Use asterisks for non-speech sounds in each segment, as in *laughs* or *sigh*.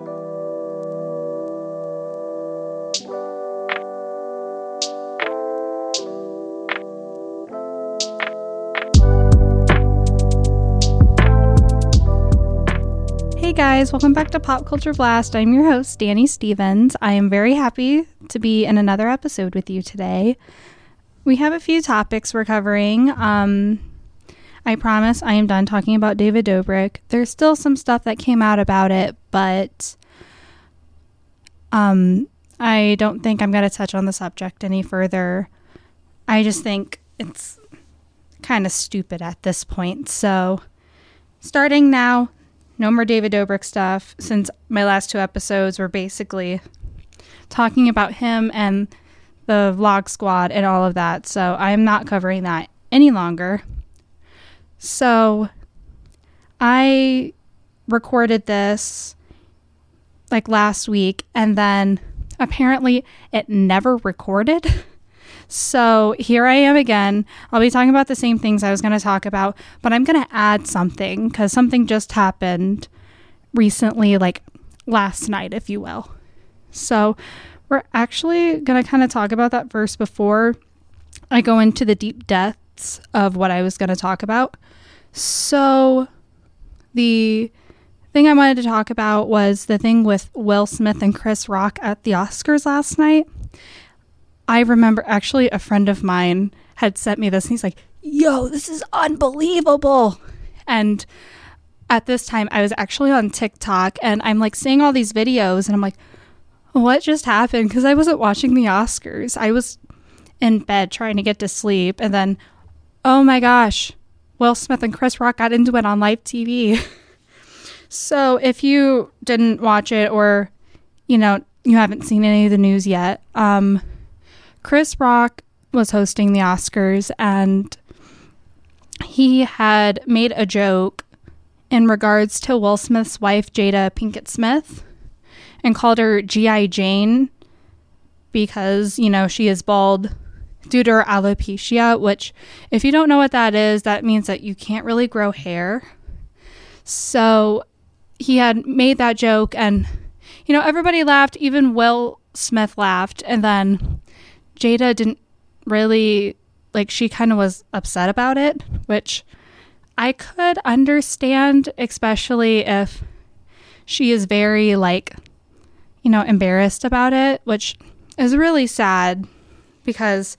Hey guys, welcome back to Pop Culture Blast. I'm your host, Dani Stevens. I am very happy to be in another episode with you today. We have a few topics we're covering. Um, I promise I am done talking about David Dobrik. There's still some stuff that came out about it, but um, I don't think I'm going to touch on the subject any further. I just think it's kind of stupid at this point. So, starting now, no more David Dobrik stuff since my last two episodes were basically talking about him and the vlog squad and all of that. So I am not covering that any longer. So I recorded this like last week and then apparently it never recorded. *laughs* So here I am again. I'll be talking about the same things I was going to talk about, but I'm going to add something because something just happened recently, like last night, if you will. So we're actually going to kind of talk about that verse before I go into the deep of what I was going to talk about. So the thing I wanted to talk about was the thing with Will Smith and Chris Rock at the Oscars last night. I remember actually a friend of mine had sent me this and he's like, yo, this is unbelievable. And at this time, I was actually on TikTok and I'm like seeing all these videos and I'm like, what just happened? Because I wasn't watching the Oscars. I was in bed trying to get to sleep. And then, oh my gosh, Will Smith and Chris Rock got into it on live TV. *laughs* so if you didn't watch it or, you know, you haven't seen any of the news yet, um, Chris Rock was hosting the Oscars and he had made a joke in regards to Will Smith's wife, Jada Pinkett Smith, and called her G.I. Jane because, you know, she is bald due to her alopecia, which, if you don't know what that is, that means that you can't really grow hair. So he had made that joke, and, you know, everybody laughed, even Will Smith laughed, and then Jada didn't really like she kind of was upset about it, which I could understand, especially if she is very like you know, embarrassed about it, which is really sad because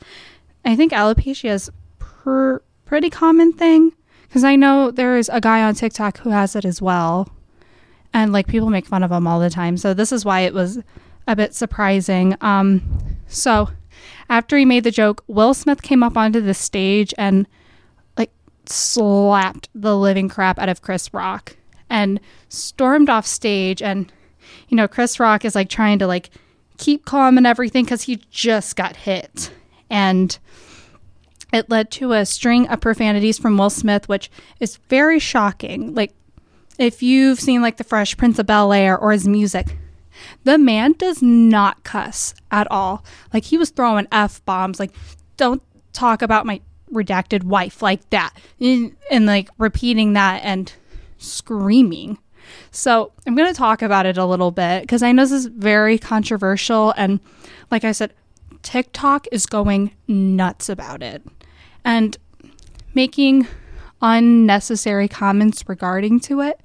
I think alopecia is per- pretty common thing because I know there's a guy on TikTok who has it as well. And like people make fun of him all the time. So this is why it was a bit surprising. Um so after he made the joke, Will Smith came up onto the stage and like slapped the living crap out of Chris Rock and stormed off stage and you know, Chris Rock is like trying to like keep calm and everything cuz he just got hit. And it led to a string of profanities from Will Smith which is very shocking. Like if you've seen like The Fresh Prince of Bel Air or his music, the man does not cuss at all. Like he was throwing F bombs, like, don't talk about my redacted wife like that. And, and like repeating that and screaming. So I'm going to talk about it a little bit because I know this is very controversial. And like I said, TikTok is going nuts about it and making unnecessary comments regarding to it.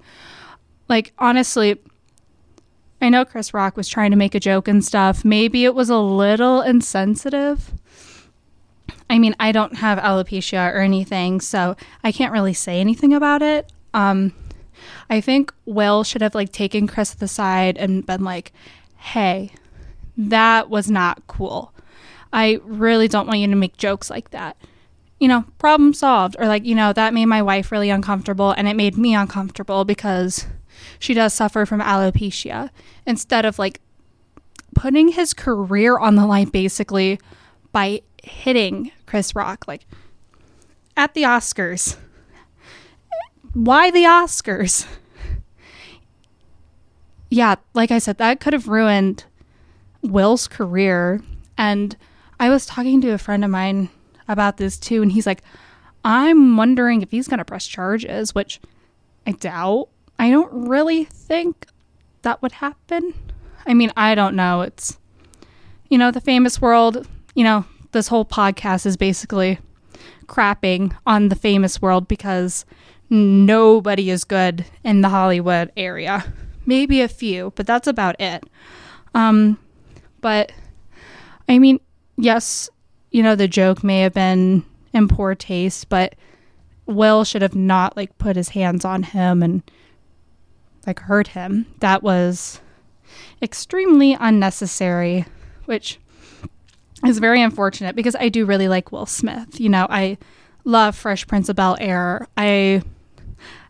Like, honestly, I know Chris Rock was trying to make a joke and stuff. Maybe it was a little insensitive. I mean, I don't have alopecia or anything, so I can't really say anything about it. Um, I think Will should have like taken Chris to the side and been like, "Hey, that was not cool. I really don't want you to make jokes like that." You know, problem solved. Or like, you know, that made my wife really uncomfortable and it made me uncomfortable because she does suffer from alopecia instead of like putting his career on the line basically by hitting Chris Rock like at the Oscars. Why the Oscars? Yeah, like I said, that could have ruined Will's career. And I was talking to a friend of mine about this too, and he's like, I'm wondering if he's going to press charges, which I doubt I don't really think that would happen. I mean, I don't know. It's, you know, the famous world, you know, this whole podcast is basically crapping on the famous world because nobody is good in the Hollywood area. Maybe a few, but that's about it. Um, but I mean, yes, you know, the joke may have been in poor taste, but Will should have not like put his hands on him and like hurt him. That was extremely unnecessary, which is very unfortunate because I do really like Will Smith. You know, I love Fresh Prince of Bel Air. I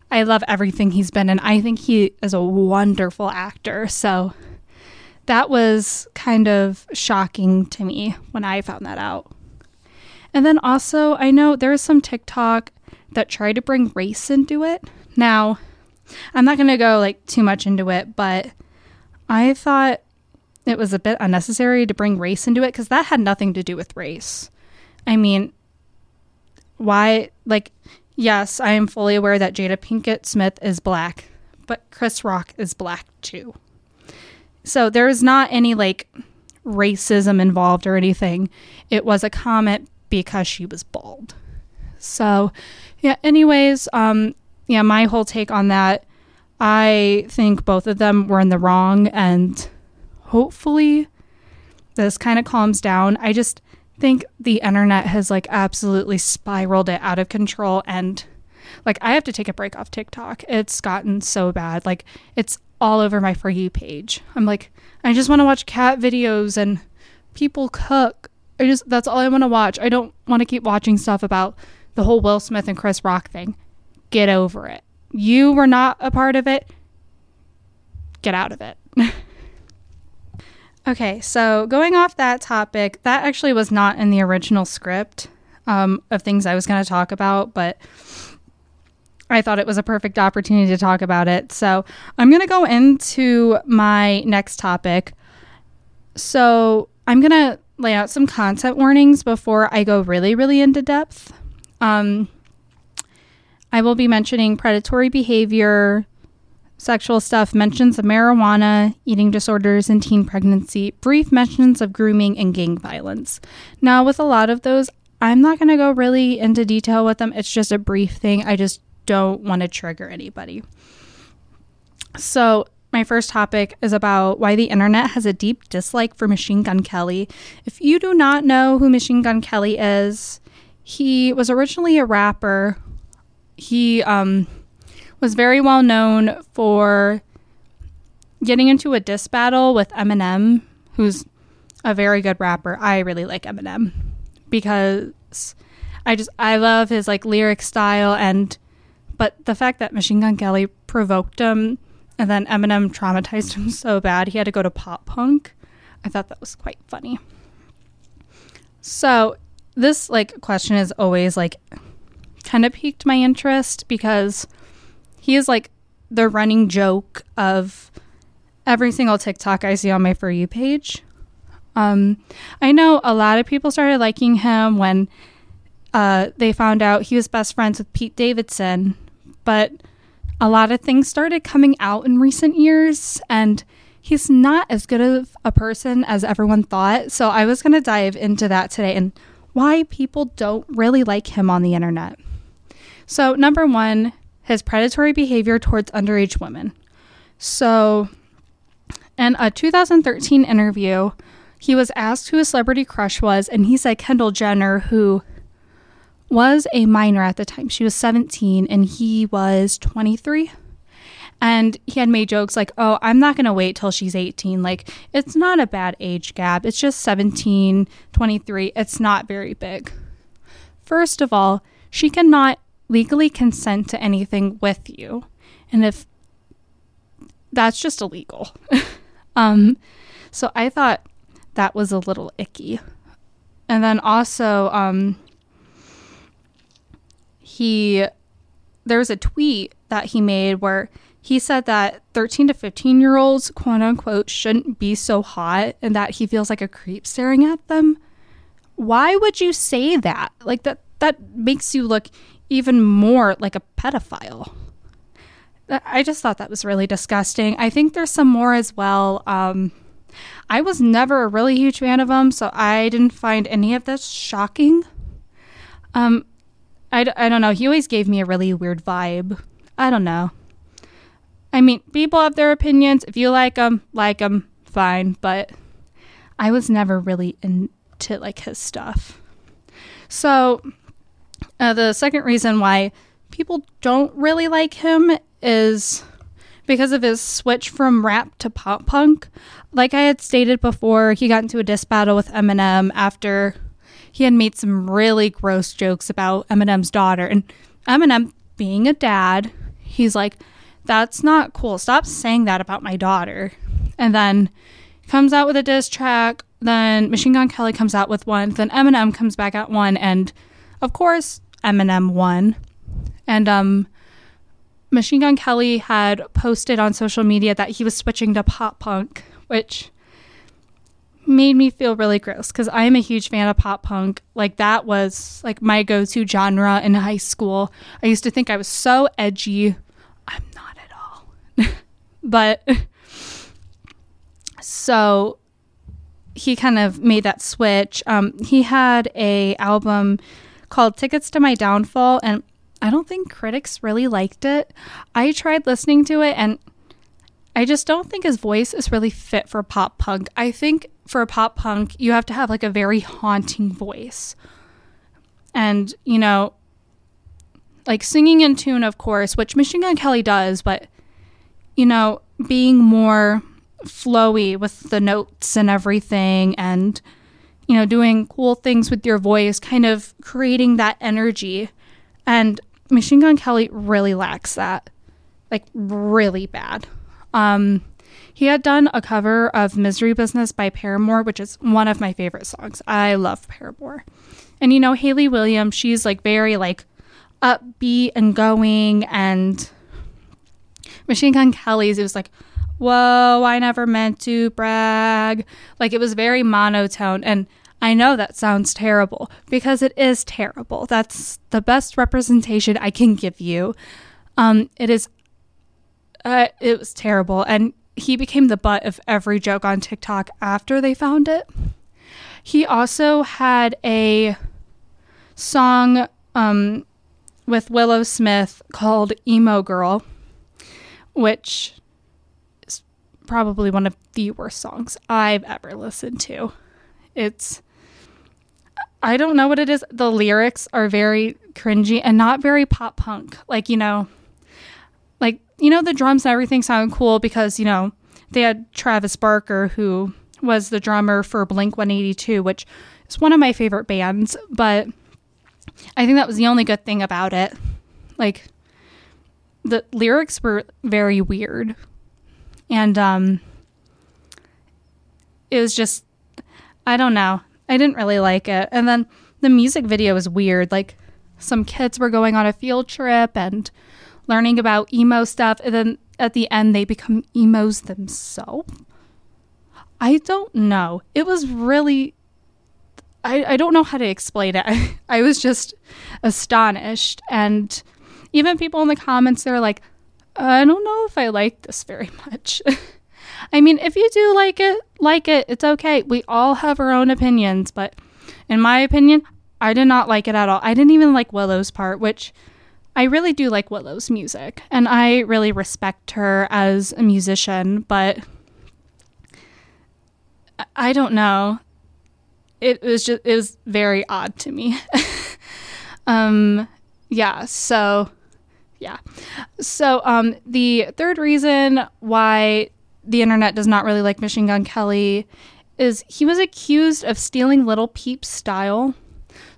I love everything he's been in. I think he is a wonderful actor. So that was kind of shocking to me when I found that out. And then also, I know there's some TikTok that tried to bring race into it. Now, I'm not going to go like too much into it, but I thought it was a bit unnecessary to bring race into it because that had nothing to do with race. I mean, why, like, yes, I am fully aware that Jada Pinkett Smith is black, but Chris Rock is black too. So there is not any like racism involved or anything. It was a comment because she was bald. So, yeah, anyways, um yeah, my whole take on that I think both of them were in the wrong and hopefully this kind of calms down. I just think the internet has like absolutely spiraled it out of control and like I have to take a break off TikTok. It's gotten so bad. Like it's all over my for you page. I'm like, I just want to watch cat videos and people cook. I just that's all I want to watch. I don't want to keep watching stuff about the whole Will Smith and Chris Rock thing. Get over it. You were not a part of it. Get out of it. *laughs* okay, so going off that topic, that actually was not in the original script um, of things I was going to talk about, but I thought it was a perfect opportunity to talk about it. So I'm going to go into my next topic. So I'm going to lay out some content warnings before I go really, really into depth. Um, I will be mentioning predatory behavior, sexual stuff, mentions of marijuana, eating disorders, and teen pregnancy, brief mentions of grooming and gang violence. Now, with a lot of those, I'm not going to go really into detail with them. It's just a brief thing. I just don't want to trigger anybody. So, my first topic is about why the internet has a deep dislike for Machine Gun Kelly. If you do not know who Machine Gun Kelly is, he was originally a rapper. He um, was very well known for getting into a diss battle with Eminem, who's a very good rapper. I really like Eminem because I just I love his like lyric style and but the fact that Machine Gun Kelly provoked him and then Eminem traumatized him *laughs* so bad he had to go to pop punk, I thought that was quite funny. So, this like question is always like kind of piqued my interest because he is like the running joke of every single TikTok I see on my For You page. Um, I know a lot of people started liking him when uh, they found out he was best friends with Pete Davidson, but a lot of things started coming out in recent years and he's not as good of a person as everyone thought. So I was going to dive into that today and why people don't really like him on the internet. So, number one, his predatory behavior towards underage women. So, in a 2013 interview, he was asked who his celebrity crush was, and he said Kendall Jenner, who was a minor at the time. She was 17 and he was 23. And he had made jokes like, oh, I'm not going to wait till she's 18. Like, it's not a bad age gap. It's just 17, 23. It's not very big. First of all, she cannot legally consent to anything with you. And if that's just illegal. *laughs* um, so I thought that was a little icky. And then also, um, he there was a tweet that he made where he said that 13 to 15 year olds quote unquote shouldn't be so hot and that he feels like a creep staring at them why would you say that like that that makes you look even more like a pedophile I just thought that was really disgusting. I think there's some more as well. Um, I was never a really huge fan of him, so I didn't find any of this shocking. Um, I, I don't know. He always gave me a really weird vibe. I don't know. I mean, people have their opinions. If you like them, like them, fine. But I was never really into like his stuff. So, uh, the second reason why people don't really like him is because of his switch from rap to pop punk. Like I had stated before, he got into a diss battle with Eminem after he had made some really gross jokes about Eminem's daughter. And Eminem, being a dad, he's like, that's not cool. Stop saying that about my daughter. And then comes out with a diss track. Then Machine Gun Kelly comes out with one. Then Eminem comes back at one. And of course, Eminem won. And um, Machine Gun Kelly had posted on social media that he was switching to pop punk, which made me feel really gross because I'm a huge fan of pop punk. Like that was like my go-to genre in high school. I used to think I was so edgy. I'm not at all. *laughs* but so he kind of made that switch. Um, he had a album called Tickets to My Downfall and I don't think critics really liked it. I tried listening to it and I just don't think his voice is really fit for pop punk. I think for a pop punk, you have to have like a very haunting voice. And, you know, like singing in tune, of course, which Machine Gun Kelly does, but, you know, being more flowy with the notes and everything and, you know, doing cool things with your voice, kind of creating that energy. And Machine Gun Kelly really lacks that. Like, really bad. Um, he had done a cover of Misery Business by Paramore, which is one of my favorite songs. I love Paramore. And you know, Hayley Williams, she's like very like upbeat and going and Machine Gun Kelly's it was like, Whoa, I never meant to brag. Like it was very monotone and I know that sounds terrible because it is terrible. That's the best representation I can give you. Um, it is, uh, it was terrible. And he became the butt of every joke on TikTok after they found it. He also had a song um, with Willow Smith called Emo Girl, which probably one of the worst songs I've ever listened to. It's, I don't know what it is. The lyrics are very cringy and not very pop punk. Like, you know, like you know the drums and everything sound cool because you know they had Travis Barker who was the drummer for Blink 182 which is one of my favorite bands but I think that was the only good thing about it like the lyrics were very weird and um it was just I don't know I didn't really like it and then the music video was weird like some kids were going on a field trip and learning about emo stuff, and then at the end they become emos themselves. I don't know. It was really. I, I don't know how to explain it. I, *laughs* I was just astonished. And even people in the comments, they're like, I don't know if I like this very much. *laughs* I mean, if you do like it, like it, it's okay. We all have our own opinions, but in my opinion, I did not like it at all. I didn't even like Willow's part, which I really do like Willow's music and I really respect her as a musician, but I don't know. It was just it was very odd to me. *laughs* um yeah, so yeah. So um the third reason why the internet does not really like Machine Gun Kelly is he was accused of stealing Little Peep's style.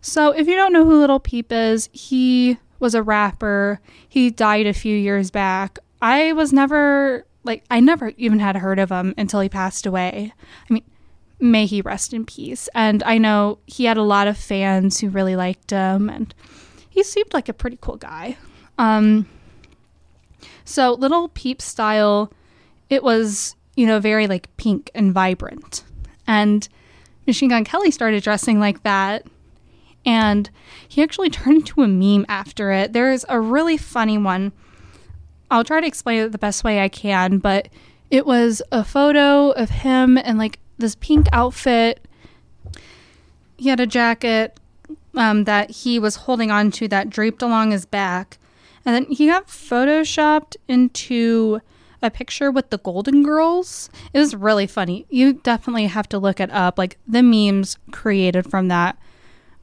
So if you don't know who Little Peep is, he was a rapper. He died a few years back. I was never like I never even had heard of him until he passed away. I mean, may he rest in peace. And I know he had a lot of fans who really liked him and he seemed like a pretty cool guy. Um so Little Peep style it was, you know, very like pink and vibrant. And Machine Gun Kelly started dressing like that and he actually *laughs* turned into a meme after it. There's a really funny one I'll try to explain it the best way I can, but it was a photo of him in like this pink outfit. He had a jacket um, that he was holding on to that draped along his back. And then he got photoshopped into a picture with the Golden Girls. It was really funny. You definitely have to look it up. Like the memes created from that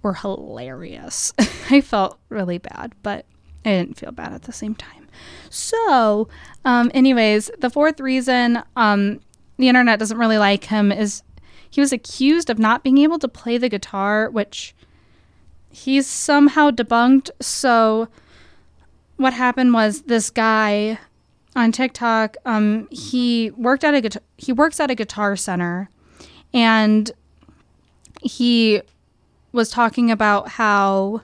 were hilarious. *laughs* I felt really bad, but I didn't feel bad at the same time. So, um, anyways, the fourth reason um, the internet doesn't really like him is he was accused of not being able to play the guitar, which he's somehow debunked. So, what happened was this guy on TikTok, um, he worked at a guitar- he works at a guitar center, and he was talking about how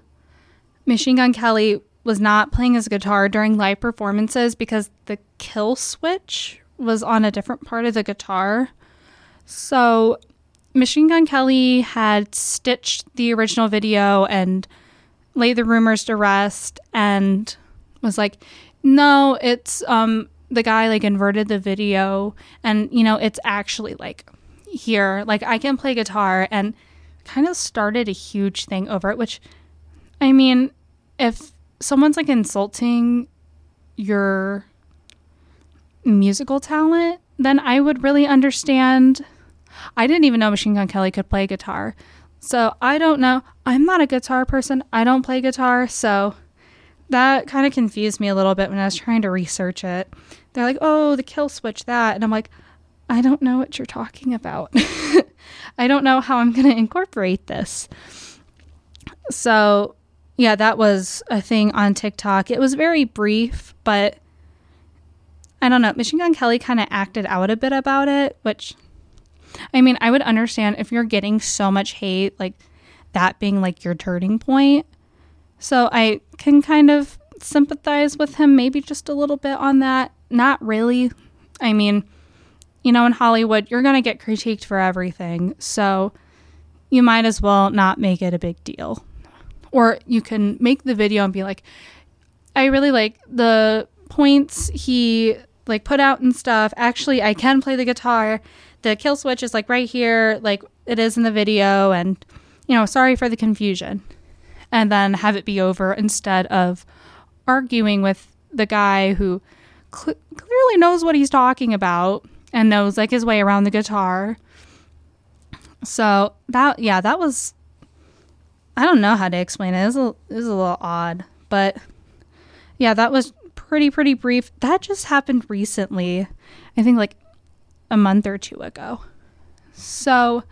Machine Gun Kelly was not playing his guitar during live performances because the kill switch was on a different part of the guitar. So Machine Gun Kelly had stitched the original video and laid the rumors to rest and was like, no, it's um the guy like inverted the video and you know, it's actually like here, like I can play guitar and kind of started a huge thing over it, which I mean, if someone's like insulting your musical talent, then I would really understand. I didn't even know Machine Gun Kelly could play guitar. So I don't know. I'm not a guitar person. I don't play guitar. So that kind of confused me a little bit when I was trying to research it. They're like, oh, the kill switch, that. And I'm like, I don't know what you're talking about. *laughs* I don't know how I'm going to incorporate this. So, yeah, that was a thing on TikTok. It was very brief, but I don't know. Machine Gun Kelly kind of acted out a bit about it, which I mean, I would understand if you're getting so much hate, like that being like your turning point. So I can kind of sympathize with him, maybe just a little bit on that. Not really. I mean, you know, in Hollywood, you're going to get critiqued for everything. So you might as well not make it a big deal. Or you can make the video and be like, I really like the points he like put out and stuff. Actually, I can play the guitar. The kill switch is like right here, like it is in the video. And, you know, sorry for the confusion. And then have it be over instead of arguing with the guy who cl- clearly knows what he's talking about and knows like his way around the guitar. So that yeah, that was I don't know how to explain it. It was a, it was a little odd, but yeah, that was pretty pretty brief. That just happened recently. I think like a month or two ago. So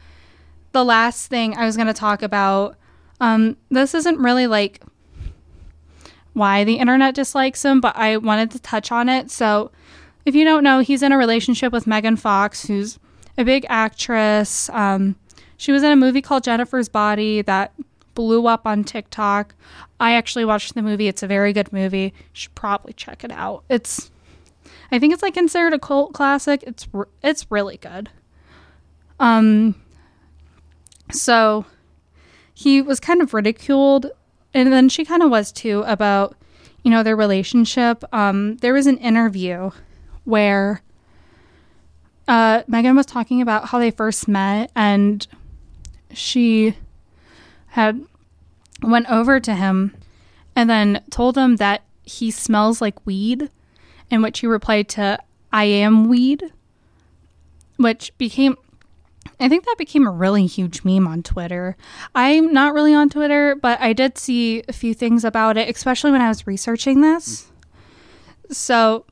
the last thing I was going to talk about um this isn't really like why the internet dislikes him, but I wanted to touch on it. So if you don't know, he's in a relationship with Megan Fox, who's a big actress. Um, she was in a movie called Jennifer's Body that blew up on TikTok. I actually watched the movie. It's a very good movie. You should probably check it out. It's I think it's like considered a cult classic. It's it's really good. Um so he was kind of ridiculed and then she kind of was too about you know their relationship. Um there was an interview where uh, Megan was talking about how they first met, and she had went over to him and then told him that he smells like weed, in which he replied to "I am weed," which became. I think that became a really huge meme on Twitter. I'm not really on Twitter, but I did see a few things about it, especially when I was researching this. So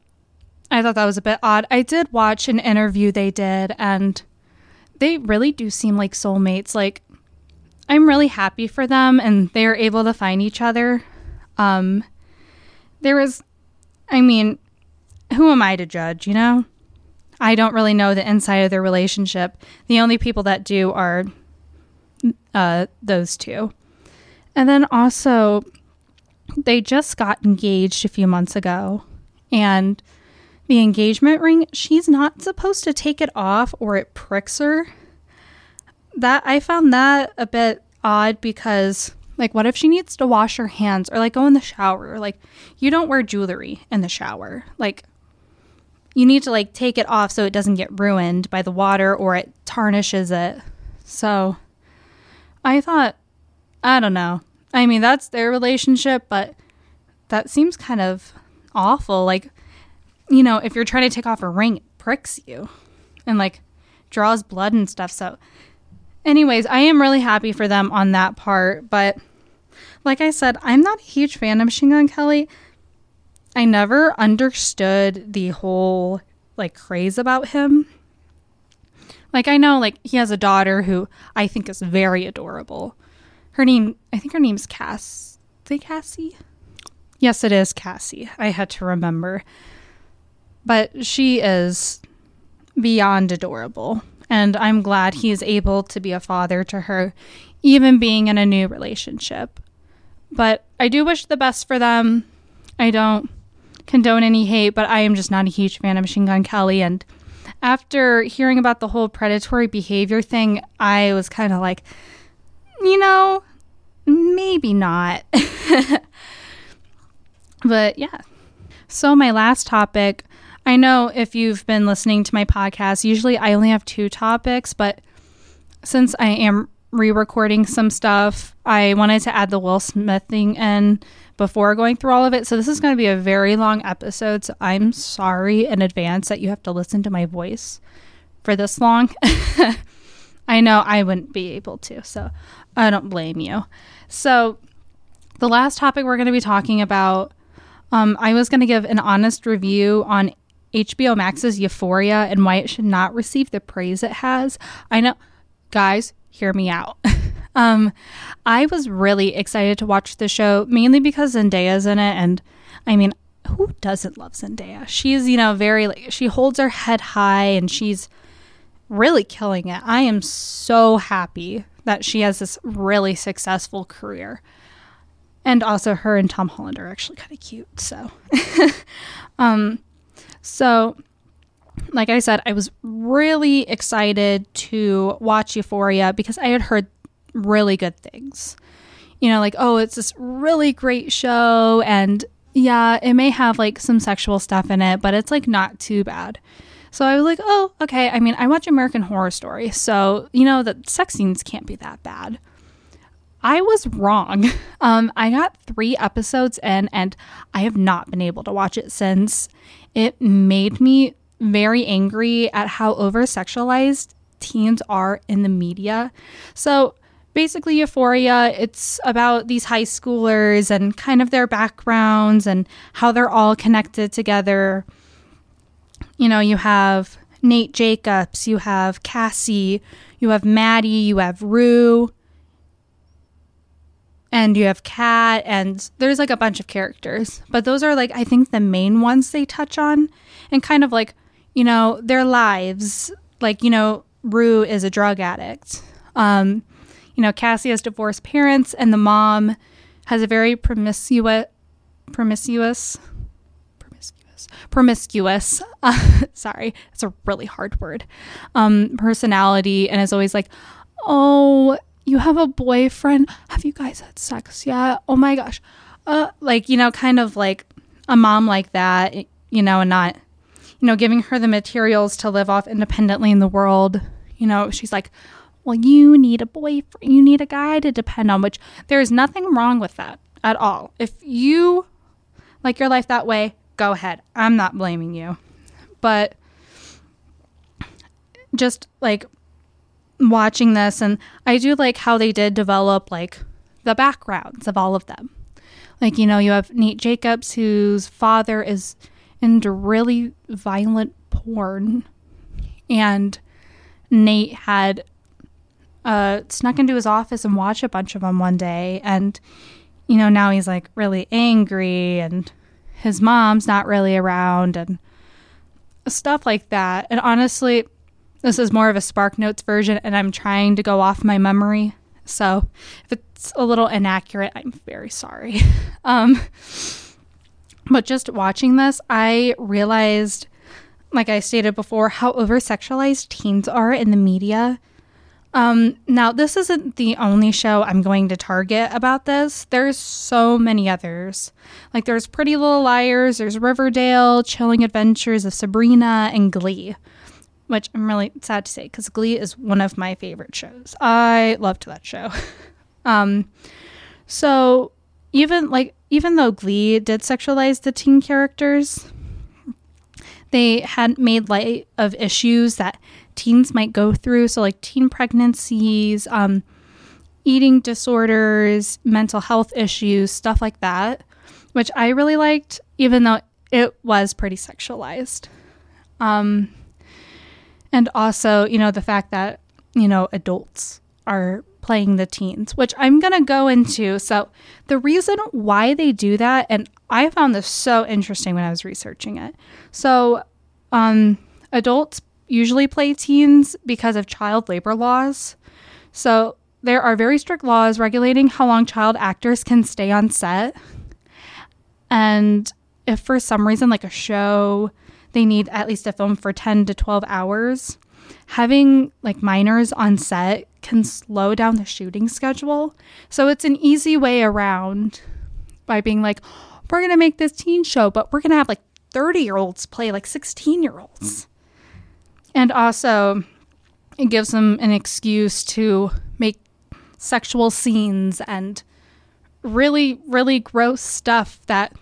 I thought that was a bit odd. I did watch an interview they did, and they really do seem like soulmates. Like, I'm really happy for them, and they are able to find each other. Um, there was, I mean, who am I to judge, you know? I don't really know the inside of their relationship. The only people that do are uh, those two. And then also, they just got engaged a few months ago, and the engagement ring, she's not supposed to take it off or it pricks her. That I found that a bit odd because Like, what if she needs to wash her hands or like go in the shower? Like, you don't wear jewelry in the shower. Like, you need to like take it off so it doesn't get ruined by the water or it tarnishes it. So, I thought, I don't know. I mean, that's their relationship, but that seems kind of awful. Like, you know, if you're trying to take off a ring, it pricks you and like draws blood and stuff. So, anyways, I am really happy for them on that part. But like I said, I'm not a huge fan of Machine Gun Kelly. I never understood the whole like craze about him. Like I know like he has a daughter who I think is very adorable. Her name I think her name's Cass. It Casie? Yes, it is Casie. I had to remember. But she is beyond adorable. And I'm glad he is able to be a father to her, even being in a new relationship. But I do wish the best for them. I don't condone any hate, but I am just not a huge fan of Machine Gun Kelly. And after hearing about the whole predatory behavior thing, I was kind of like, you know, maybe not. *laughs* but yeah. So, my last topic I know if you've been listening to my podcast, usually I only have two topics, but since I am re recording some stuff, I wanted to add the Will Smith thing in before going through all of it. So this is going to be a very long episode. So I'm sorry in advance that you have to listen to my voice for this long. *laughs* I know I wouldn't be able to, so I don't blame you. So the last topic we're going to be talking about, um, I was going to give an honest review on HBO Max's Euphoria and why it should not receive the praise it has. I know, guys, hear me out. *laughs* um, I was really excited to watch the show mainly because Zendaya's in it, and I mean, who doesn't love Zendaya? She's you know very like she holds her head high and she's really killing it. I am so happy that she has this really successful career. And also her and Tom Holland are actually kind of cute, so *laughs* um so, like I said, I was really excited to watch Euphoria because I had heard really good things. You know, like, oh, it's this really great show, and yeah, it may have like some sexual stuff in it, but it's like not too bad. So I was like, oh, okay. I mean, I watch American Horror Story, so you know the sex scenes can't be that bad. I was wrong. *laughs* Um, I got three episodes in, and I have not been able to watch it since. It made me very angry at how over sexualized teens are in the media. So basically, Euphoria, it's about these high schoolers and kind of their backgrounds and how they're all connected together. You know, you have Nate Jacobs, you have Cassie, you have Maddie, you have Rue and you have Kat, and there's like a bunch of characters, but those are like I think the main ones they touch on, and kind of like you know their lives. Like you know, Rue is a drug addict. Um, you know, Cassie has divorced parents, and the mom has a very promiscuous, promiscuous, promiscuous, promiscuous. *laughs* Uh, sorry, it's a really hard word. Um, personality, and is always like, oh you have a boyfriend? Have you guys had sex yet? Oh my gosh. Uh, like, you know, kind of like a mom like that, you know, and not, you know, giving her the materials to live off independently in the world. You know, she's like, well, you need a boyfriend, you need a guy to depend on, which there is nothing wrong with that at all. If you like your life that way, go ahead. I'm not blaming you. But just like watching this and I do like how they did develop like the backgrounds of all of them. Like, you know, you have Nate Jacobs whose father is into really violent porn and Nate had uh, snuck into his office and watched a bunch of them one day and you know now he's like really angry and his mom's not really around and stuff like that and honestly this is more of a Spark Notes version, and I'm trying to go off my memory. So if it's a little inaccurate, I'm very sorry. *laughs* um, but just watching this, I realized, like I stated before, how over sexualized teens are in the media. Um, now, this isn't the only show I'm going to target about this. There's so many others. Like, there's Pretty Little Liars, there's Riverdale, Chilling Adventures of Sabrina, and Glee, which I'm really sad to say because Glee is one of my favorite shows. I loved that show. *laughs* um, so, even like, even though Glee did sexualize the teen characters, they had made light of issues that teens might go through. So, like teen pregnancies, um, eating disorders, mental health issues, stuff like that, which I really liked, even though it was pretty sexualized. Um, and also, you know, the fact that, you know, adults are playing the teens, which I'm going to go into. So, the reason why they do that, and I found this so interesting when I was researching it. So, um, adults usually play teens because of child labor laws. So, there are very strict laws regulating how long child actors can stay on set. And if for some reason, like a show, they need at least a film for 10 to 12 hours, having like minors on set can slow down the shooting schedule. So it's an easy way around by being like, we're going to make this teen show, but we're going to have like 30 year olds play like 16 year olds. And also, it gives them an excuse to make sexual scenes and really, really gross stuff that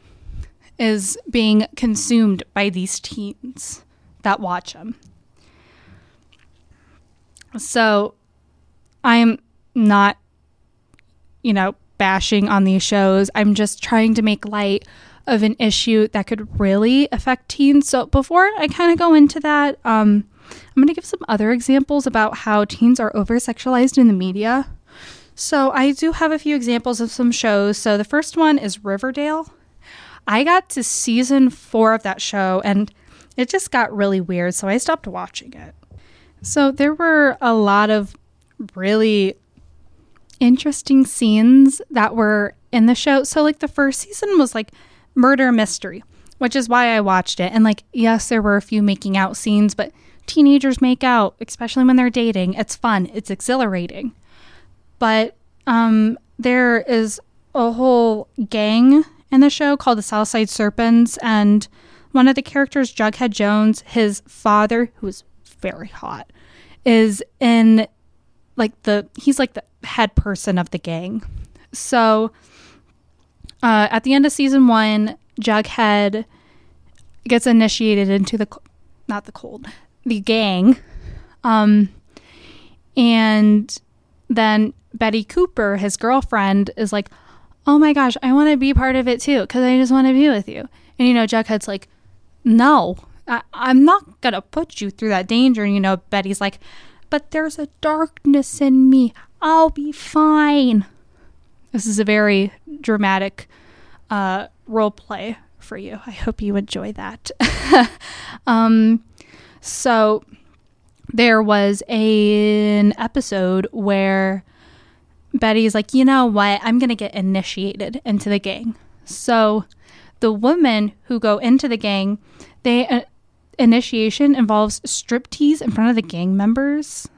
is being consumed by these teens that watch them. So, I'm not, you know, bashing on these shows. I'm just trying to make light of an issue that could really affect teens. So before I kind of go into that, um, I'm going to give some other examples about how teens are over sexualized in the media. So I do have a few examples of some shows. So the first one is Riverdale. I got to season four of that show and it just got really weird, so I stopped watching it. So there were a lot of really interesting scenes that were in the show. So, like, the first season was like murder mystery, which is why I watched it. And, like, yes, there were a few making out scenes, but teenagers make out, especially when they're dating. It's fun, it's exhilarating. But um, there is a whole gang in the show called the Southside Serpents. And one of the characters, Jughead Jones, his father, who is very hot, is in like the he's like the head person of the gang. So uh, at the end of season one, Jughead gets initiated into the not the cold the gang, um, and then Betty Cooper, his girlfriend, is like, "Oh my gosh, I want to be part of it too because I just want to be with you." And you know, Jughead's like, "No, I- I'm not gonna put you through that danger." And you know, Betty's like, but there's a darkness in me. I'll be fine. This is a very dramatic uh, role play for you. I hope you enjoy that. *laughs* um, so there was a, an episode where Betty's like, you know what? I'm going to get initiated into the gang. So the women who go into the gang, they uh, initiation involves striptease in front of the gang members.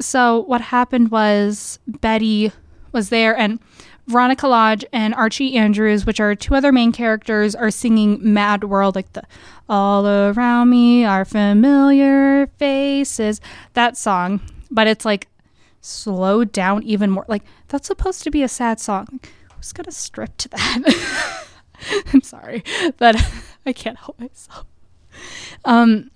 So what happened was Betty was there and Veronica Lodge and Archie Andrews, which are two other main characters, are singing Mad World, like the All Around Me Are Familiar Faces, that song. But it's like slowed down even more. Like, that's supposed to be a sad song. Who's gonna strip to that? *laughs* I'm sorry, but *laughs* I can't help myself. Um,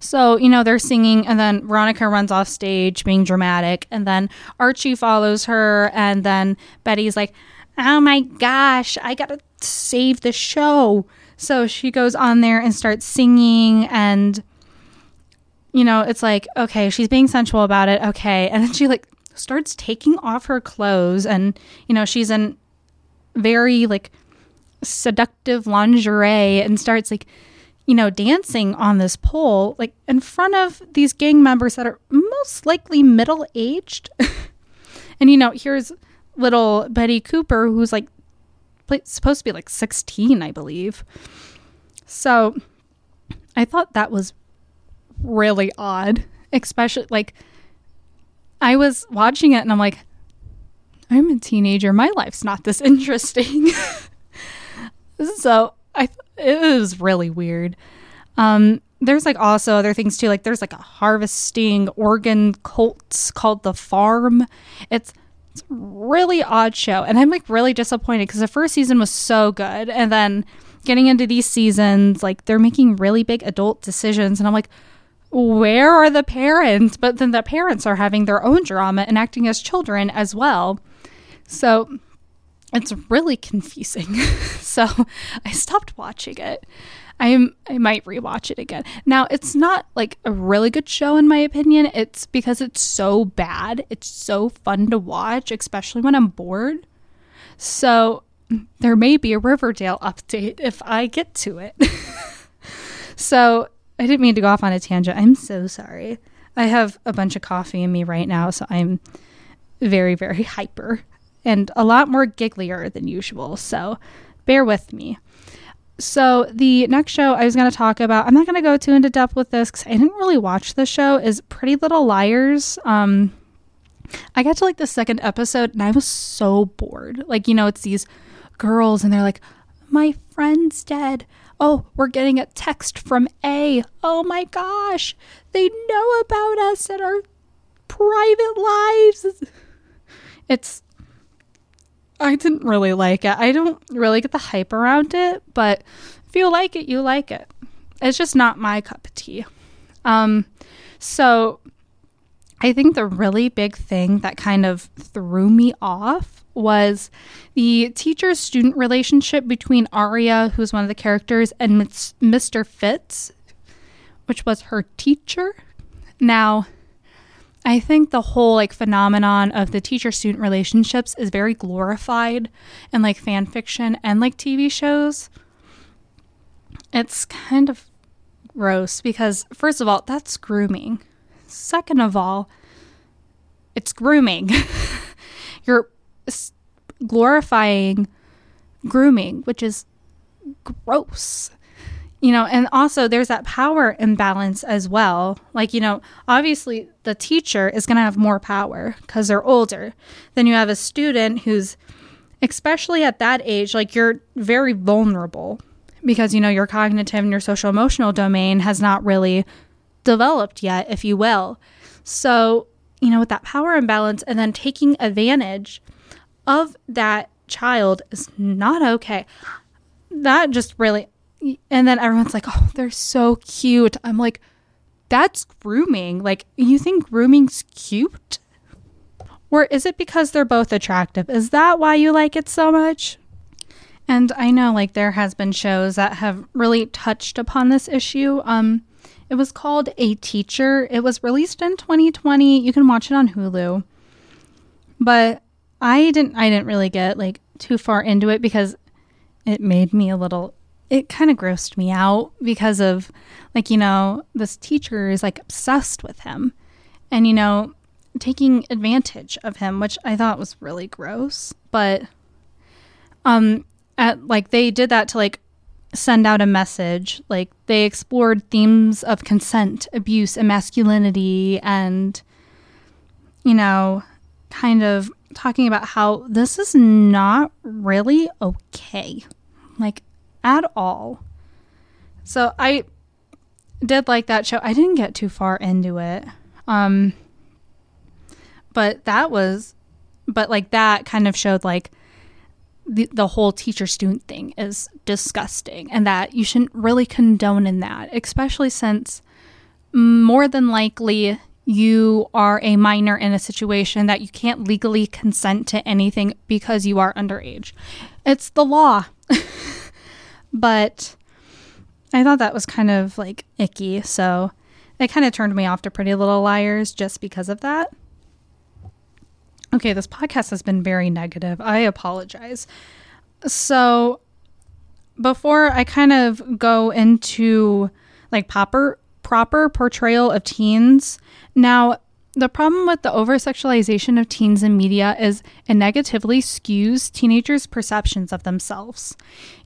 so, you know, they're singing, and then Veronica runs off stage being dramatic, and then Archie follows her, and then Betty's like, oh my gosh, I gotta save the show. So she goes on there and starts singing, and, you know, it's like, okay, she's being sensual about it, okay. And then she, like, starts taking off her clothes, and, you know, she's in very, like, seductive lingerie and starts, like, you know, dancing on this pole, like in front of these gang members that are most likely middle aged. *laughs* and, you know, here's little Betty Cooper, who's like supposed to be like 16, I believe. So I thought that was really odd, especially like I was watching it and I'm like, I'm a teenager. My life's not this *laughs* interesting. so I it was really weird. Um, there's like also other things too. Like there's like a harvesting organ cult called the Farm. It's it's really odd show, and I'm like really disappointed because the first season was so good, and then getting into these seasons, like they're making really big adult decisions, and I'm like, where are the parents? But then the parents are having their own drama and acting as children as well. So it's really confusing. *laughs* so I stopped watching it. I'm I might rewatch it again. Now, it's not like a really good show in my opinion. It's because it's so bad. It's so fun to watch, especially when I'm bored. So, there may be a Riverdale update if I get to it. *laughs* so, I didn't mean to go off on a tangent. I'm so sorry. I have a bunch of coffee in me right now, so I'm very, very hyper and a lot more gigglier than usual. So bear with me. So the next show I was going to talk about, I'm not going to go too into depth with this because I didn't really watch the show. Is Pretty Little Liars. Um, I got to like the second episode and I was so bored. Like you know, it's these girls and they're like, "My friend's dead. Oh, we're getting a text from A. Oh my gosh, they know about us and our private lives." It's I didn't really like it. I don't really get the hype around it, but if you like it, you like it. It's just not my cup of tea. Um, so I think the really big thing that kind of threw me off was the teacher student relationship between Aria, who's one of the characters, and Mr. Fitz, which was her teacher. Now, I think the whole like phenomenon of the teacher student relationships is very glorified in like fan fiction and like TV shows. It's kind of gross because first of all, that's grooming. Second of all, it's grooming. *laughs* You're glorifying grooming, which is gross you know, and also there's that power imbalance as well. Like, you know, obviously the teacher is going to have more power because they're older. Then you have a student who's, especially at that age, like you're very vulnerable because, you know, your cognitive and your social emotional domain has not really developed yet, if you will. So, you know, with that power imbalance and then taking advantage of that child is not okay. That just really, and then everyone's like, "Oh, they're so cute." I'm like, "That's grooming. Like, you think grooming's cute?" Or is it because they're both attractive? Is that why you like it so much? And I know like there has been shows that have really touched upon this issue. Um it was called A Teacher. It was released in 2020. You can watch it on Hulu. But I didn't I didn't really get like too far into it because it made me a little it kind of grossed me out because of like you know this teacher is like obsessed with him. And you know taking advantage of him which i thought was really gross. But um at like they did that to like send out a message. Like they explored themes of consent abuse and masculinity and you know kind of talking about how this is not really okay. Like at all. So I did like that show. I didn't get too far into it. Um but that was but like that kind of showed like the, the whole teacher student thing is disgusting and that you shouldn't really condone in that, especially since more than likely you are a minor in a situation that you can't legally consent to anything because you are underage. It's the law. *laughs* But I thought that was kind of like icky. So it kind of turned me off to Pretty Little Liars just because of that. Okay, this podcast has been very negative. I apologize. So before I kind of go into like proper proper portrayal of teens, now the problem with the over sexualization of teens in media is it negatively skews teenagers' perceptions of themselves.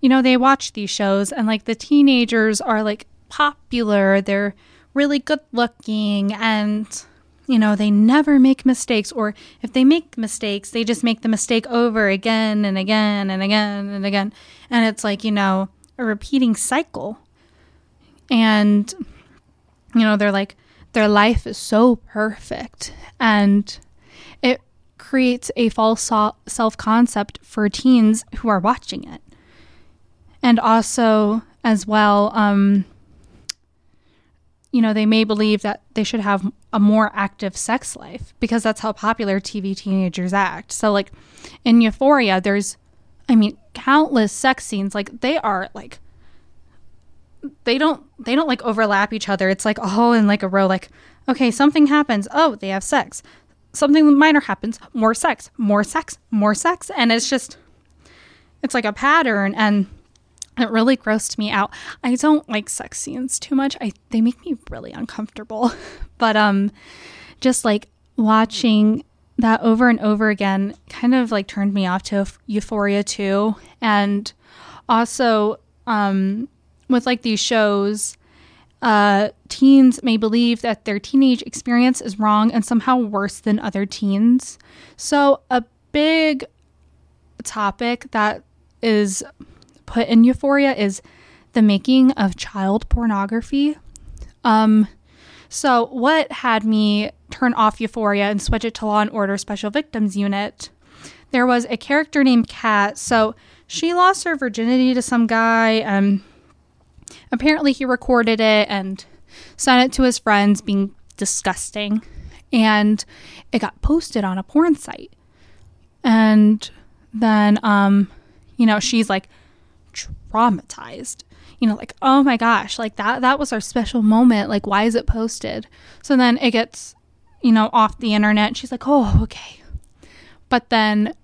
You know, they watch these shows and like the teenagers are like popular, they're really good looking, and you know, they never make mistakes, or if they make mistakes, they just make the mistake over again and again and again and again. And it's like, you know, a repeating cycle. And, you know, they're like, their life is so perfect. And it creates a false self concept for teens who are watching it. And also, as well, um, you know, they may believe that they should have a more active sex life because that's how popular TV teenagers act. So, like in Euphoria, there's, I mean, countless sex scenes. Like they are like, they don't they don't like overlap each other. It's like all in like a row. Like, okay, something happens. Oh, they have sex. Something minor happens. More sex. More sex. More sex. And it's just, it's like a pattern. And it really grossed me out. I don't like sex scenes too much. I they make me really uncomfortable. *laughs* But um just like watching that over and over again kind of like turned me off to Euphoria too. And also um with like these shows uh, teens may believe that their teenage experience is wrong and somehow worse than other teens. So, a big topic that is put in Euphoria is the making of child pornography. Um, so, what had me turn off Euphoria and switch it to Law and Order Special Victims Unit? There was a character named Kat. So, she lost her virginity to some guy. and apparently, he recorded it and sent it to his friends, being disgusting. And it got posted on a porn site. And then, um, you know, she's like, traumatized. You know like oh my gosh like that that was our special moment. Like why is it posted? So then it gets you know off the internet. She's like oh okay. But then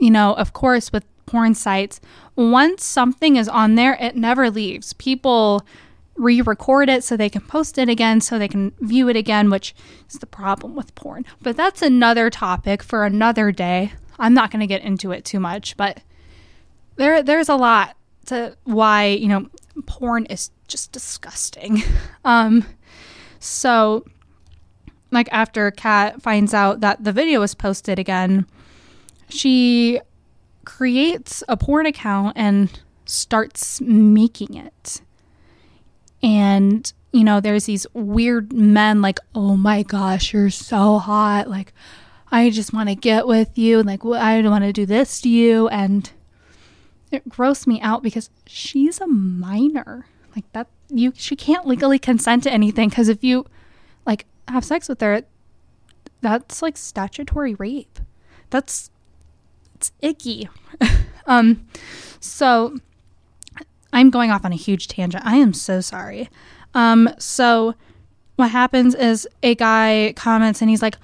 you know of course with porn sites once something is on there it never leaves. People re-record it so they can post it again so they can view it again which is the problem with porn. But that's another topic for another day. I'm not going to get into it too much but there there's a lot to why you know porn is just disgusting. *laughs* Um, so like after Kat finds out that the video was posted again, she creates a porn account and starts making it. And you know, there's these weird men like, "Oh my gosh, you're so hot." Like I just want to get with you like I don't want to do this to you and it grossed me out because she's a minor. Like that you she can't legally consent to anything cuz if you like have sex with her that's like statutory rape. That's it's icky. *laughs* um so I'm going off on a huge tangent. I am so sorry. Um so what happens is a guy comments and he's like,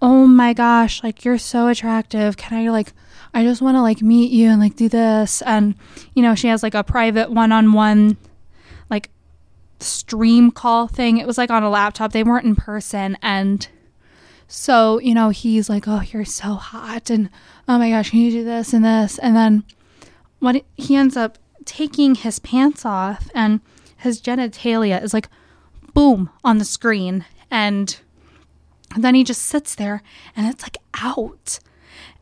"Oh my gosh, like you're so attractive. Can I like I just want to like meet you and like do this. And, you know, she has like a private one on one, like stream call thing. It was like on a laptop, they weren't in person. And so, you know, he's like, oh, you're so hot. And oh my gosh, can you do this and this? And then what he ends up taking his pants off and his genitalia is like boom on the screen. And then he just sits there and it's like out.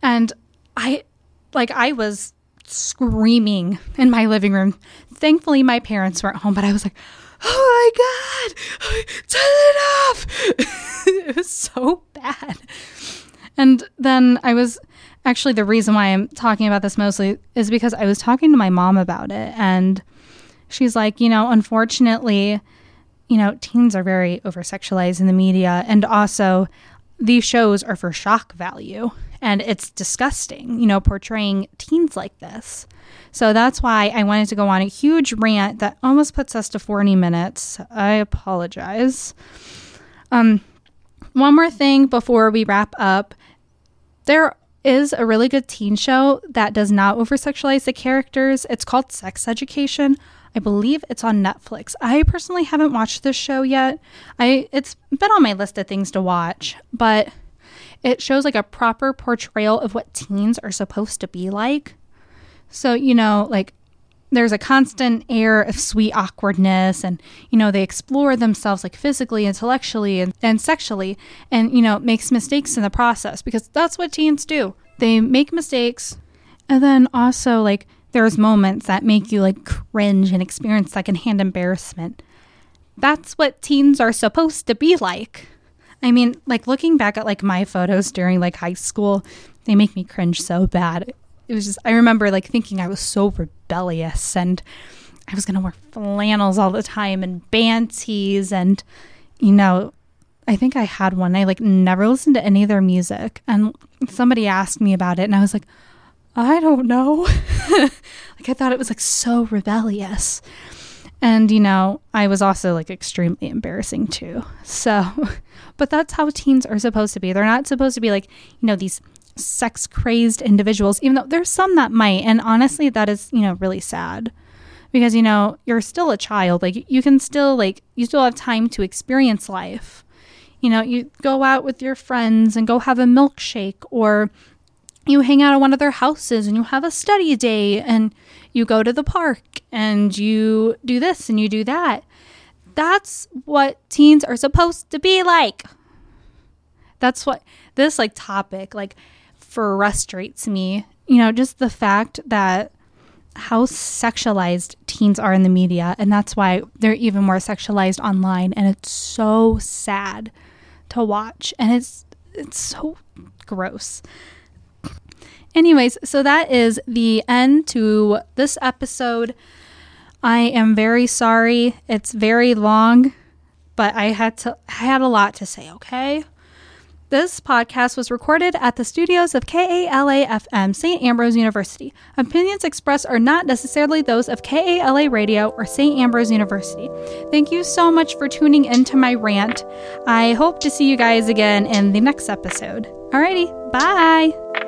And I like I was screaming in my living room. Thankfully my parents weren't home, but I was like, "Oh my god, turn it off." *laughs* it was so bad. And then I was actually the reason why I'm talking about this mostly is because I was talking to my mom about it and she's like, you know, unfortunately, you know, teens are very over sexualized in the media and also these shows are for shock value and it's disgusting, you know, portraying teens like this. So that's why I wanted to go on a huge rant that almost puts us to 40 minutes. I apologize. Um, one more thing before we wrap up. There is a really good teen show that does not over sexualize the characters. It's called Sex Education. I believe it's on Netflix. I personally haven't watched this show yet. I it's been on my list of things to watch, but it shows like a proper portrayal of what teens are supposed to be like. So, you know, like there's a constant air of sweet awkwardness and you know they explore themselves like physically intellectually and, and sexually. And you know makes mistakes in the process because that's what teens do. They make mistakes. And then also like there's moments that make you like cringe and experience secondhand embarrassment. That's what teens are supposed to be like. I mean like looking back at like my photos during like high school they make me cringe so bad. It was just I remember like thinking I was so rebellious and I was gonna wear flannels all the time and band tees and you know I think I had one. I like never listened to any of their music and somebody asked me about it and I was like, I don't know. *laughs* like I thought it was like so rebellious. And you know, I was also like extremely embarrassing too. So, *laughs* but that's how teens are supposed to be. They're not supposed to be like, you know, these sex crazed individuals, even though there's some that might. And honestly, that is, you know, really sad because, you know, you're still a child. Like, you can still, like, you still have time to experience life. You know, you go out with your friends and go have a milkshake, or you hang out at one of their houses and you have a study day and you go to the park and you do this and you do that. That's what teens are supposed to be like. That's what this like topic, like frustrates me. You know, just the fact that how sexualized teens are in the media, and that's why they're even more sexualized online, and it's so sad to watch, and it's it's so gross. Anyways, so that is the end to this episode. I am very sorry. It's very long, but I had to I had a lot to say, okay? This podcast was recorded at the studios of KALA FM, St. Ambrose University. Opinions expressed are not necessarily those of KALA Radio or St. Ambrose University. Thank you so much for tuning into my rant. I hope to see you guys again in the next episode. Alrighty, bye.